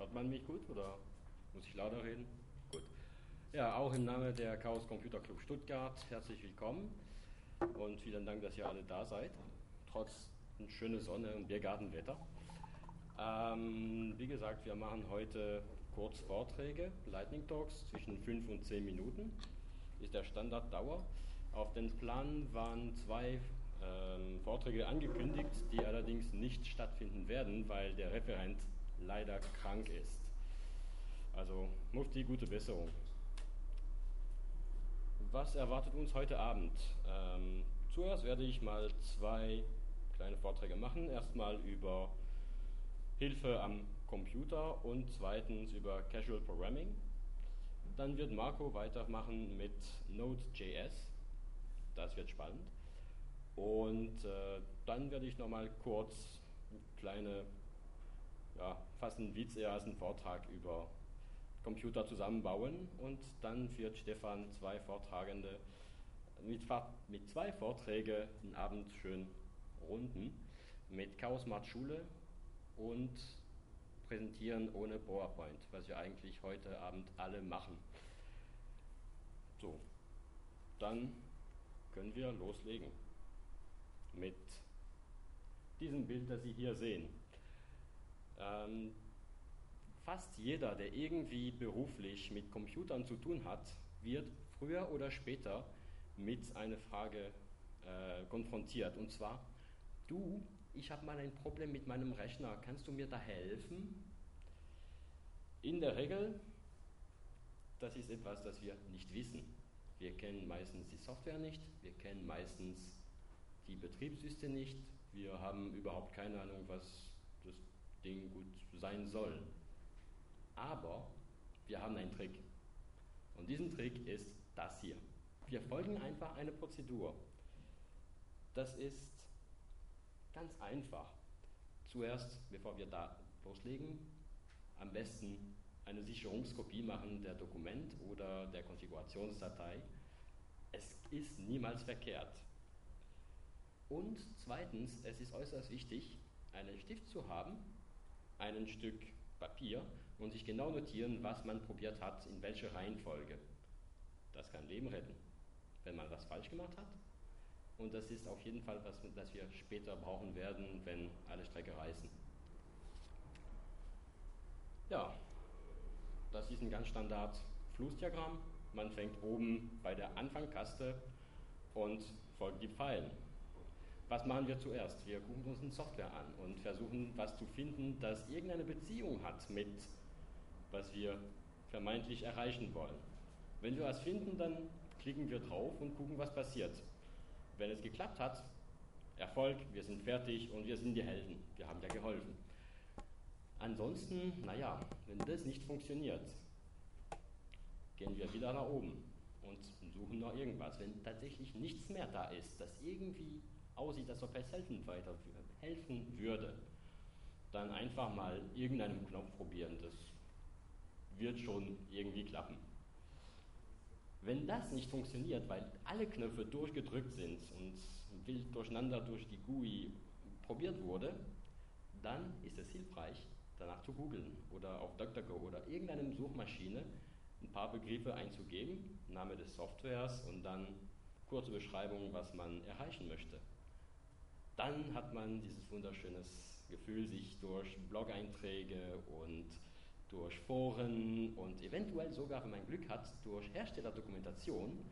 Hört man mich gut oder muss ich lauter reden? Gut. Ja, auch im Namen der Chaos Computer Club Stuttgart herzlich willkommen und vielen Dank, dass ihr alle da seid, trotz schöner Sonne und Biergartenwetter. Ähm, wie gesagt, wir machen heute kurz Vorträge, Lightning Talks zwischen 5 und 10 Minuten, ist der Standarddauer. Auf den Plan waren zwei ähm, Vorträge angekündigt, die allerdings nicht stattfinden werden, weil der Referent leider krank ist. Also Mufti, gute Besserung. Was erwartet uns heute Abend? Ähm, zuerst werde ich mal zwei kleine Vorträge machen. Erstmal über Hilfe am Computer und zweitens über Casual Programming. Dann wird Marco weitermachen mit Node.js. Das wird spannend. Und äh, dann werde ich nochmal kurz eine kleine ja, fast ein Witz eher als ein Vortrag über Computer zusammenbauen und dann wird Stefan zwei Vortragende mit, mit zwei Vorträgen den Abend schön runden mit Chaos Smart Schule und präsentieren ohne PowerPoint, was wir eigentlich heute Abend alle machen. So, dann können wir loslegen mit diesem Bild, das Sie hier sehen. Ähm, fast jeder, der irgendwie beruflich mit Computern zu tun hat, wird früher oder später mit einer Frage äh, konfrontiert. Und zwar, du, ich habe mal ein Problem mit meinem Rechner, kannst du mir da helfen? In der Regel, das ist etwas, das wir nicht wissen. Wir kennen meistens die Software nicht, wir kennen meistens die Betriebssysteme nicht, wir haben überhaupt keine Ahnung, was Ding gut sein soll. Aber wir haben einen Trick. Und diesen Trick ist das hier. Wir folgen einfach eine Prozedur. Das ist ganz einfach. Zuerst, bevor wir da loslegen, am besten eine Sicherungskopie machen der Dokument oder der Konfigurationsdatei. Es ist niemals verkehrt. Und zweitens, es ist äußerst wichtig, einen Stift zu haben, ein Stück Papier und sich genau notieren, was man probiert hat, in welcher Reihenfolge. Das kann Leben retten, wenn man was falsch gemacht hat. Und das ist auf jeden Fall was, das wir später brauchen werden, wenn alle Strecke reißen. Ja, das ist ein ganz Standard Flussdiagramm. Man fängt oben bei der Anfangkaste und folgt die Pfeilen was machen wir zuerst? Wir gucken uns eine Software an und versuchen, was zu finden, das irgendeine Beziehung hat mit, was wir vermeintlich erreichen wollen. Wenn wir was finden, dann klicken wir drauf und gucken, was passiert. Wenn es geklappt hat, Erfolg, wir sind fertig und wir sind die Helden. Wir haben ja geholfen. Ansonsten, naja, wenn das nicht funktioniert, gehen wir wieder nach oben und suchen nach irgendwas. Wenn tatsächlich nichts mehr da ist, das irgendwie aussieht, als ob es helfen, weiter, helfen würde, dann einfach mal irgendeinen Knopf probieren. Das wird schon irgendwie klappen. Wenn das nicht funktioniert, weil alle Knöpfe durchgedrückt sind und wild durcheinander durch die GUI probiert wurde, dann ist es hilfreich, danach zu googeln oder auf DuckDuckGo oder irgendeine Suchmaschine ein paar Begriffe einzugeben, Name des Softwares und dann kurze Beschreibung, was man erreichen möchte dann hat man dieses wunderschöne Gefühl, sich durch Blog-Einträge und durch Foren und eventuell sogar, wenn man Glück hat, durch Herstellerdokumentation,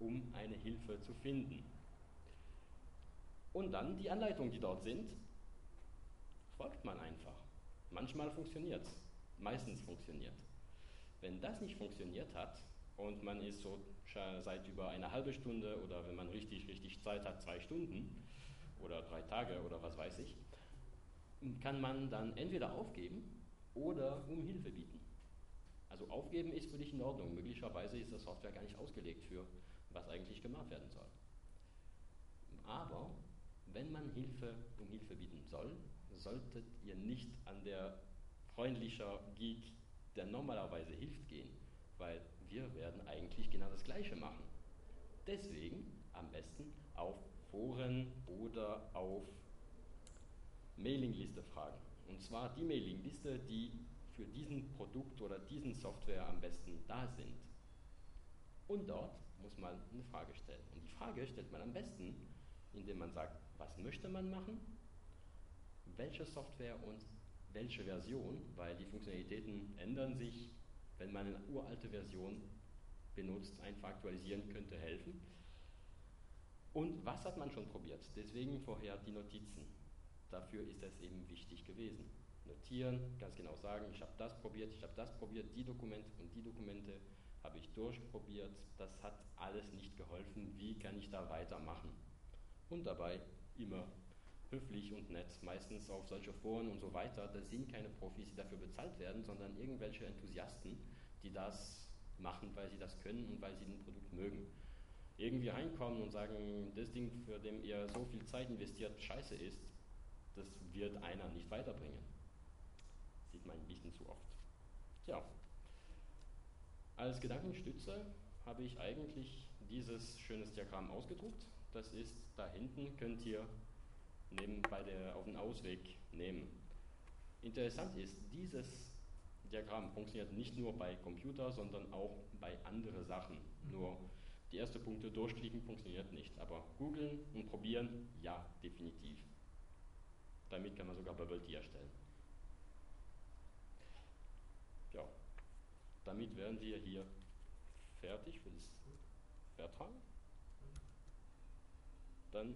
um eine Hilfe zu finden. Und dann die Anleitungen, die dort sind, folgt man einfach. Manchmal funktioniert es, meistens funktioniert. Wenn das nicht funktioniert hat und man ist so seit über eine halbe Stunde oder wenn man richtig, richtig Zeit hat, zwei Stunden, oder drei Tage oder was weiß ich, kann man dann entweder aufgeben oder um Hilfe bieten. Also aufgeben ist für dich in Ordnung. Möglicherweise ist das Software gar nicht ausgelegt für, was eigentlich gemacht werden soll. Aber wenn man Hilfe um Hilfe bieten soll, solltet ihr nicht an der freundlicher Geek, der normalerweise hilft, gehen, weil wir werden eigentlich genau das Gleiche machen. Deswegen am besten auf Foren oder auf Mailingliste fragen. Und zwar die Mailingliste, die für diesen Produkt oder diesen Software am besten da sind. Und dort muss man eine Frage stellen. Und die Frage stellt man am besten, indem man sagt, was möchte man machen, welche Software und welche Version, weil die Funktionalitäten ändern sich, wenn man eine uralte Version benutzt, einfach aktualisieren könnte helfen. Und was hat man schon probiert? Deswegen vorher die Notizen. Dafür ist es eben wichtig gewesen. Notieren, ganz genau sagen, ich habe das probiert, ich habe das probiert, die Dokumente und die Dokumente habe ich durchprobiert. Das hat alles nicht geholfen. Wie kann ich da weitermachen? Und dabei immer höflich und nett, meistens auf solche Foren und so weiter. Das sind keine Profis, die dafür bezahlt werden, sondern irgendwelche Enthusiasten, die das machen, weil sie das können und weil sie ein Produkt mögen. Irgendwie reinkommen und sagen, das Ding, für dem ihr so viel Zeit investiert, scheiße ist, das wird einer nicht weiterbringen. Sieht man ein bisschen zu oft. Tja, als Gedankenstütze habe ich eigentlich dieses schönes Diagramm ausgedruckt. Das ist da hinten, könnt ihr neben, bei der, auf den Ausweg nehmen. Interessant ist, dieses Diagramm funktioniert nicht nur bei Computer, sondern auch bei anderen Sachen. Nur die ersten Punkte durchklicken funktioniert nicht, aber googeln und probieren, ja, definitiv. Damit kann man sogar Bubble Tea erstellen. Ja, damit wären wir hier fertig für das Vertragen. Dann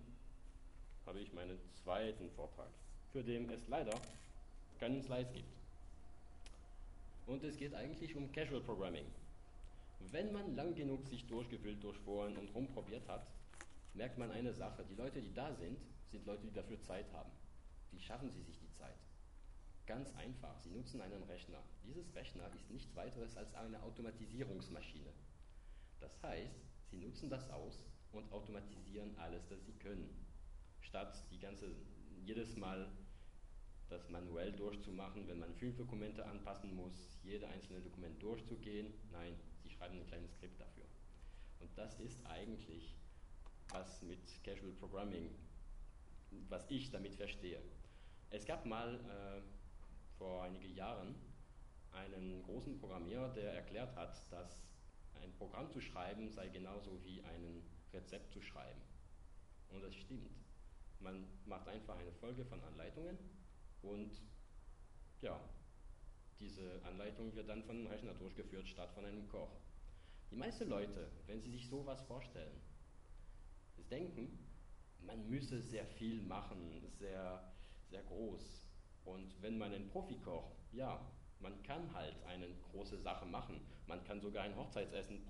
habe ich meinen zweiten Vortrag, für den es leider keinen Slides gibt. Und es geht eigentlich um Casual Programming. Wenn man lang genug sich durchgewühlt durch Foren und rumprobiert hat, merkt man eine Sache. Die Leute, die da sind, sind Leute, die dafür Zeit haben. Wie schaffen sie sich die Zeit? Ganz einfach, sie nutzen einen Rechner. Dieses Rechner ist nichts weiteres als eine Automatisierungsmaschine. Das heißt, sie nutzen das aus und automatisieren alles, das sie können statt die ganze, jedes Mal das manuell durchzumachen, wenn man fünf Dokumente anpassen muss, jede einzelne Dokument durchzugehen. Nein, Sie schreiben ein kleines Skript dafür. Und das ist eigentlich, was mit Casual Programming, was ich damit verstehe. Es gab mal äh, vor einigen Jahren einen großen Programmierer, der erklärt hat, dass ein Programm zu schreiben sei genauso wie ein Rezept zu schreiben. Und das stimmt. Man macht einfach eine Folge von Anleitungen und ja, diese Anleitung wird dann von einem Rechner durchgeführt statt von einem Koch. Die meisten Leute, wenn sie sich sowas vorstellen, denken, man müsse sehr viel machen, sehr, sehr groß. Und wenn man einen Profikoch, ja, man kann halt eine große Sache machen. Man kann sogar ein Hochzeitsessen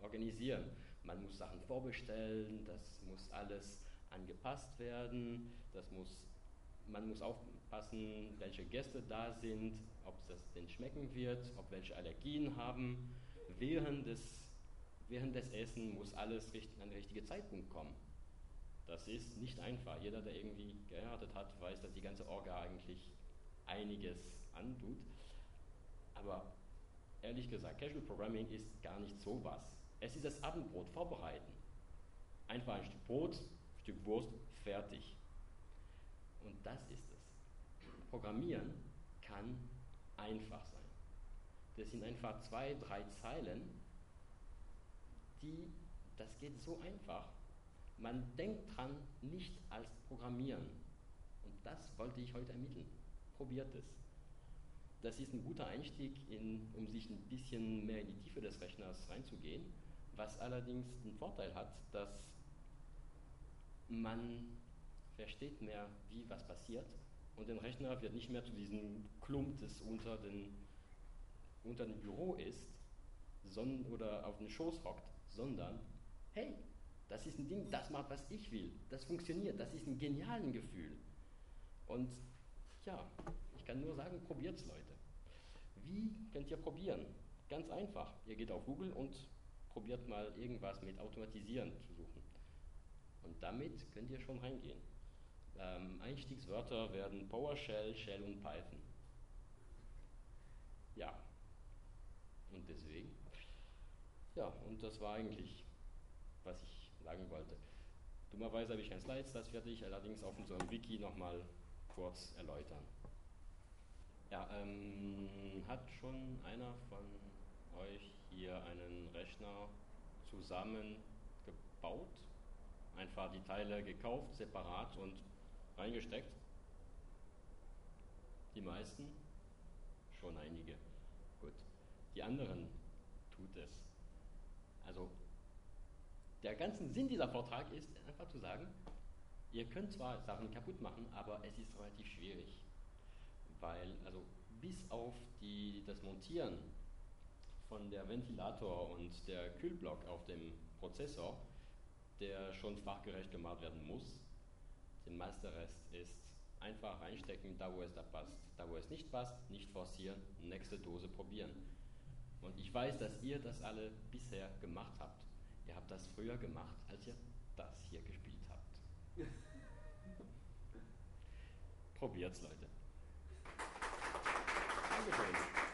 organisieren. Man muss Sachen vorbestellen, das muss alles angepasst werden. Das muss, man muss aufpassen, welche Gäste da sind, ob das denn schmecken wird, ob welche Allergien haben. Während des, während des Essen muss alles an den richtigen Zeitpunkt kommen. Das ist nicht einfach. Jeder, der irgendwie geheiratet hat, weiß, dass die ganze Orga eigentlich einiges antut. Aber ehrlich gesagt, Casual Programming ist gar nicht so was. Es ist das Abendbrot vorbereiten. Einfach ein Stück Brot, Stück Wurst, fertig. Und das ist es. Programmieren kann einfach sein. Das sind einfach zwei, drei Zeilen, die, das geht so einfach. Man denkt dran nicht als Programmieren. Und das wollte ich heute ermitteln. Probiert es. Das ist ein guter Einstieg, in, um sich ein bisschen mehr in die Tiefe des Rechners reinzugehen, was allerdings den Vorteil hat, dass man versteht mehr, wie was passiert und der Rechner wird nicht mehr zu diesem Klump, das unter, den, unter dem Büro ist son, oder auf den Schoß hockt, sondern hey, das ist ein Ding, das macht, was ich will, das funktioniert, das ist ein geniales Gefühl. Und ja, ich kann nur sagen, probiert's Leute. Wie könnt ihr probieren? Ganz einfach. Ihr geht auf Google und probiert mal irgendwas mit Automatisieren zu suchen. Und damit könnt ihr schon reingehen. Ähm, Einstiegswörter werden PowerShell, Shell und Python. Ja. Und deswegen. Ja, und das war eigentlich, was ich sagen wollte. Dummerweise habe ich keine Slides, das werde ich allerdings auf unserem Wiki nochmal kurz erläutern. Ja, ähm, hat schon einer von euch hier einen Rechner zusammengebaut? Einfach die Teile gekauft, separat und reingesteckt? Die meisten? Schon einige. Gut. Die anderen tut es. Also der ganze Sinn dieser Vortrag ist einfach zu sagen, ihr könnt zwar Sachen kaputt machen, aber es ist relativ schwierig. Weil, also bis auf die, das Montieren von der Ventilator und der Kühlblock auf dem Prozessor, der schon fachgerecht gemacht werden muss, den Masterrest ist einfach reinstecken, da wo es da passt. Da wo es nicht passt, nicht forcieren, nächste Dose probieren. Und ich weiß, dass ihr das alle bisher gemacht habt. Ihr habt das früher gemacht, als ihr das hier gespielt habt. Probiert's, Leute. Dankeschön.